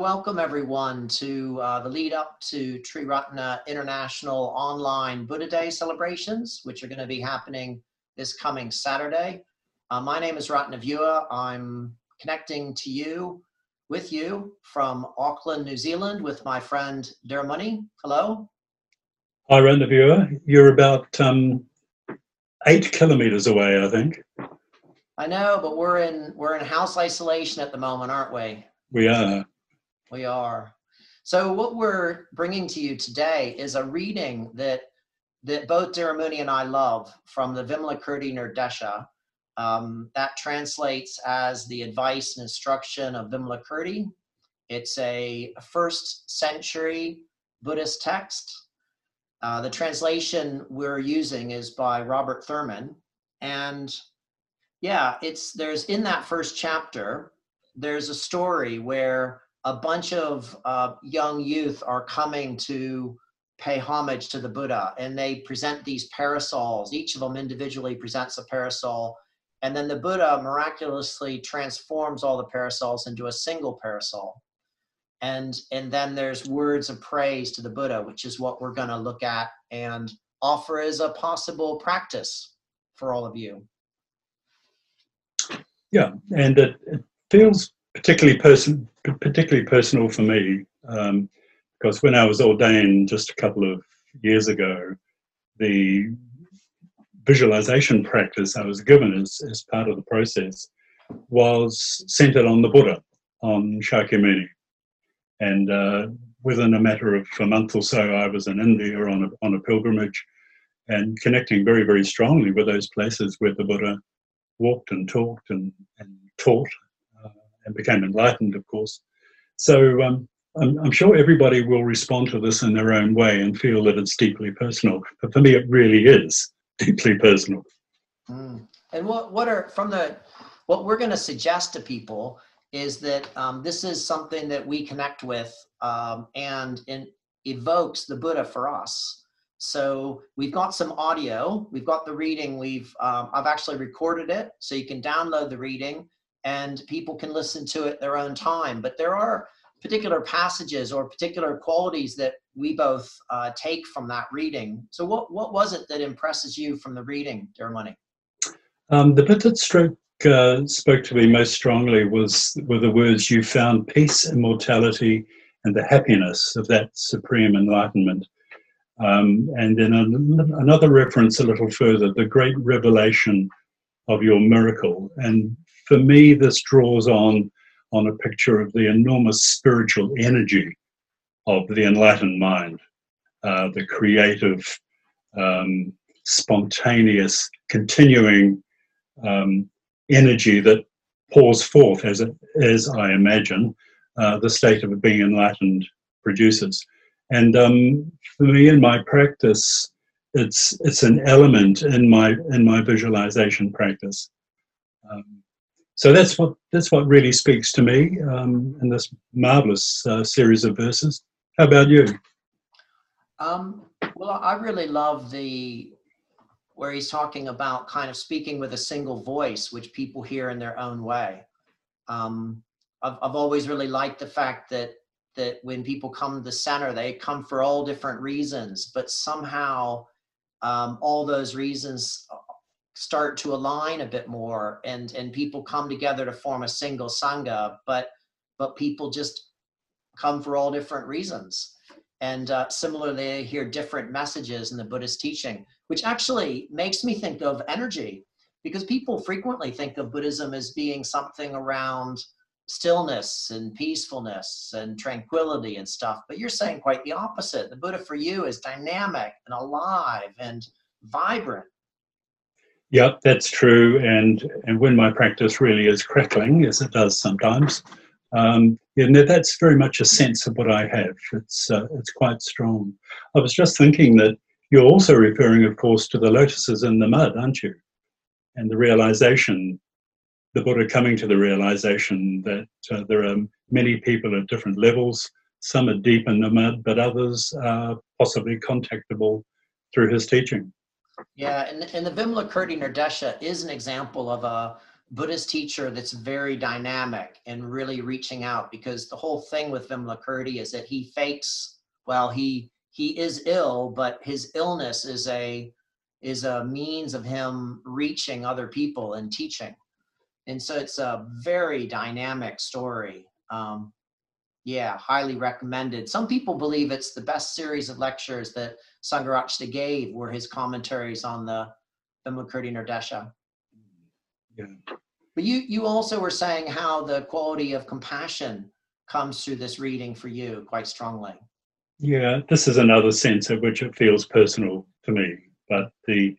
Welcome everyone to uh, the lead up to Triratna International Online Buddha Day celebrations, which are going to be happening this coming Saturday. Uh, my name is Ratnavyuha. I'm connecting to you, with you from Auckland, New Zealand, with my friend Dhiramuni. Hello. Hi, Ratnavyuha. You're about um, eight kilometers away, I think. I know, but we're in we're in house isolation at the moment, aren't we? We are. We are. So what we're bringing to you today is a reading that that both Dhiramuni and I love from the Vimalakirti Nirdesa. Um, that translates as the advice and instruction of Vimalakirti. It's a first century Buddhist text. Uh, the translation we're using is by Robert Thurman. And yeah, it's there's in that first chapter, there's a story where a bunch of uh, young youth are coming to pay homage to the Buddha, and they present these parasols. Each of them individually presents a parasol, and then the Buddha miraculously transforms all the parasols into a single parasol. And and then there's words of praise to the Buddha, which is what we're going to look at and offer as a possible practice for all of you. Yeah, and it, it feels particularly person, particularly personal for me, um, because when I was ordained just a couple of years ago, the visualization practice I was given as, as part of the process was centered on the Buddha, on Shakyamuni. And uh, within a matter of a month or so, I was in India on a, on a pilgrimage and connecting very, very strongly with those places where the Buddha walked and talked and, and taught and became enlightened, of course. So um, I'm, I'm, sure everybody will respond to this in their own way and feel that it's deeply personal. But for me, it really is deeply personal. Mm. And what what are from the what we're going to suggest to people is that um, this is something that we connect with um, and evokes the Buddha for us. So we've got some audio. We've got the reading. We've um, I've actually recorded it, so you can download the reading and people can listen to it their own time. But there are particular passages or particular qualities that we both uh, take from that reading. So, what, what was it that impresses you from the reading, Dhiramuni? Um, the bit that stroke uh, spoke to me most strongly was were the words "You found peace, immortality, and the happiness of that supreme enlightenment." Um, and then another reference a little further, the great revelation of your miracle. And for me, this draws on on a picture of the enormous spiritual energy of the enlightened mind, uh, the creative, um, spontaneous, continuing um, energy that pours forth, as it, as I imagine, uh, the state of being enlightened produces. And um, for me, in my practice, it's it's an element in my in my visualization practice. Um, so that's what that's what really speaks to me um, in this marvelous uh, series of verses. How about you? Um, well, I really love the where he's talking about kind of speaking with a single voice, which people hear in their own way. Um, I've, I've always really liked the fact that that when people come to the center, they come for all different reasons, but somehow um, all those reasons start to align a bit more and and people come together to form a single sangha but but people just come for all different reasons. And uh, similarly they hear different messages in the buddhist teaching which actually makes me think of energy because people frequently think of buddhism as being something around stillness and peacefulness and tranquility and stuff but you're saying quite the opposite. The buddha for you is dynamic and alive and vibrant Yep, that's true. And and when my practice really is crackling, as it does sometimes, um, yeah, that's very much a sense of what I have. It's uh, it's quite strong. I was just thinking that you're also referring, of course, to the lotuses in the mud, aren't you? And the realization, the Buddha coming to the realization that uh, there are many people at different levels. Some are deep in the mud, but others are possibly contactable through his teaching. Yeah, and, and the Vimalakirti Nirdesa is an example of a Buddhist teacher that's very dynamic and really reaching out because the whole thing with Vimalakirti is that he fakes, well, he he is ill, but his illness is a is a means of him reaching other people and teaching. And so it's a very dynamic story. Um, yeah, highly recommended. Some people believe it's the best series of lectures that Sangharakshita gave were his commentaries on the Vimalakirti Nirdesa. Yeah. But you, you also were saying how the quality of compassion comes through this reading for you quite strongly. Yeah, this is another sense at which it feels personal to me. But the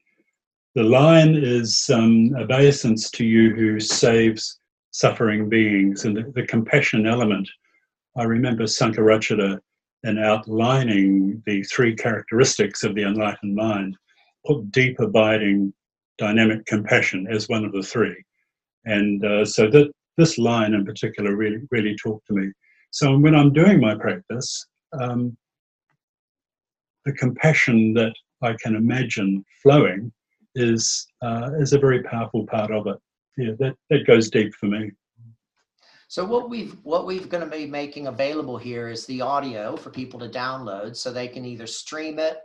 the line is um, obeisance to you who saves suffering beings, and the, the compassion element. I remember Sangharakshita in outlining the three characteristics of the enlightened mind, put deep, abiding, dynamic compassion as one of the three. And uh, so that this line in particular really, really talked to me. So when I'm doing my practice, um, the compassion that I can imagine flowing is uh, is a very powerful part of it. Yeah, that, that goes deep for me. So what we've what we've going to be making available here is the audio for people to download, so they can either stream it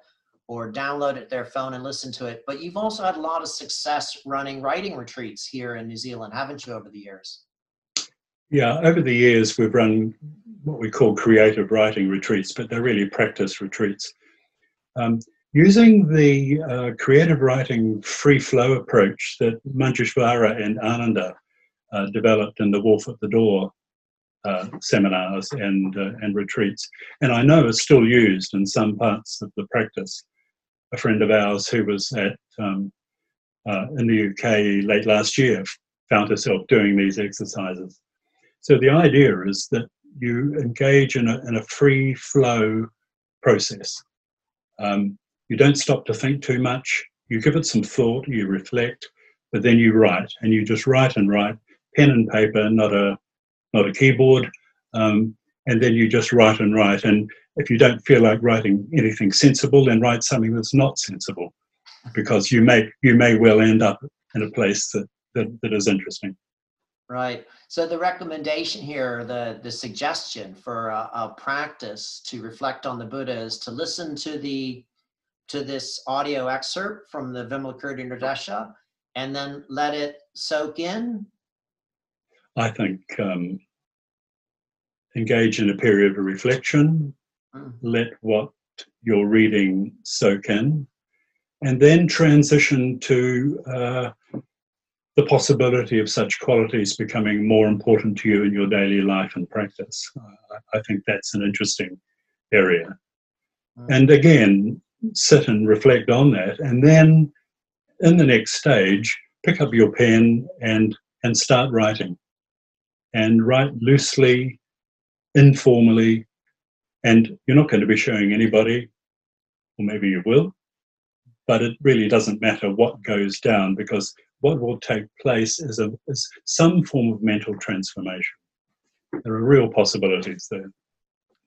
or download it their phone and listen to it. But you've also had a lot of success running writing retreats here in New Zealand, haven't you, over the years? Yeah, over the years we've run what we call creative writing retreats, but they're really practice retreats. Um, using the uh, creative writing free flow approach that Manjusvara and Ananda uh, developed in the Wolf at the Door uh, seminars and, uh, and retreats, and I know is still used in some parts of the practice. A friend of ours who was at um, uh, in the UK late last year found herself doing these exercises. So the idea is that you engage in a, in a free flow process. Um, you don't stop to think too much. You give it some thought, you reflect, but then you write, and you just write and write, pen and paper, not a not a keyboard, um, and then you just write and write. And if you don't feel like writing anything sensible, then write something that's not sensible, because you may you may well end up in a place that that, that is interesting. Right. So the recommendation here, the the suggestion for a, a practice to reflect on the Buddha is to listen to the to this audio excerpt from the Vimalakirti Nirdesa and then let it soak in? I think um, engage in a period of reflection, mm. let what you're reading soak in, and then transition to uh, the possibility of such qualities becoming more important to you in your daily life and practice. Uh, I think that's an interesting area. Mm. And again, sit and reflect on that, and then in the next stage, pick up your pen and and start writing, and write loosely, informally, and you're not going to be showing anybody, or maybe you will, but it really doesn't matter what goes down because what will take place is, a, is some form of mental transformation. There are real possibilities there.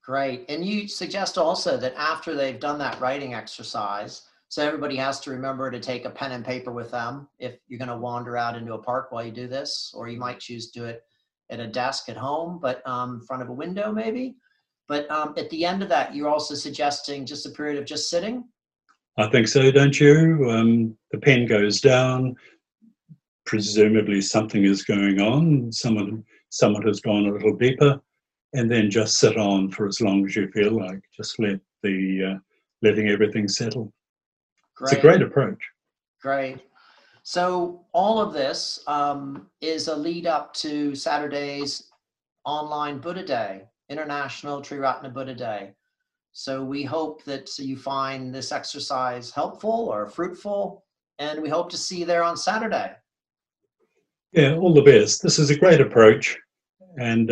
Great. And you suggest also that after they've done that writing exercise, so everybody has to remember to take a pen and paper with them if you're going to wander out into a park while you do this, or you might choose to do it at a desk at home, but um, in front of a window maybe. But um, at the end of that, you're also suggesting just a period of just sitting. I think so, don't you? Um, the pen goes down. Presumably, something is going on. Someone, someone has gone a little deeper and then just sit on for as long as you feel like. Just let the uh, letting everything settle. Great. It's a great approach. Great. So all of this um, is a lead up to Saturday's online Buddha Day, International Triratna Buddha Day. So we hope that you find this exercise helpful or fruitful, and we hope to see you there on Saturday. Yeah, all the best. This is a great approach, and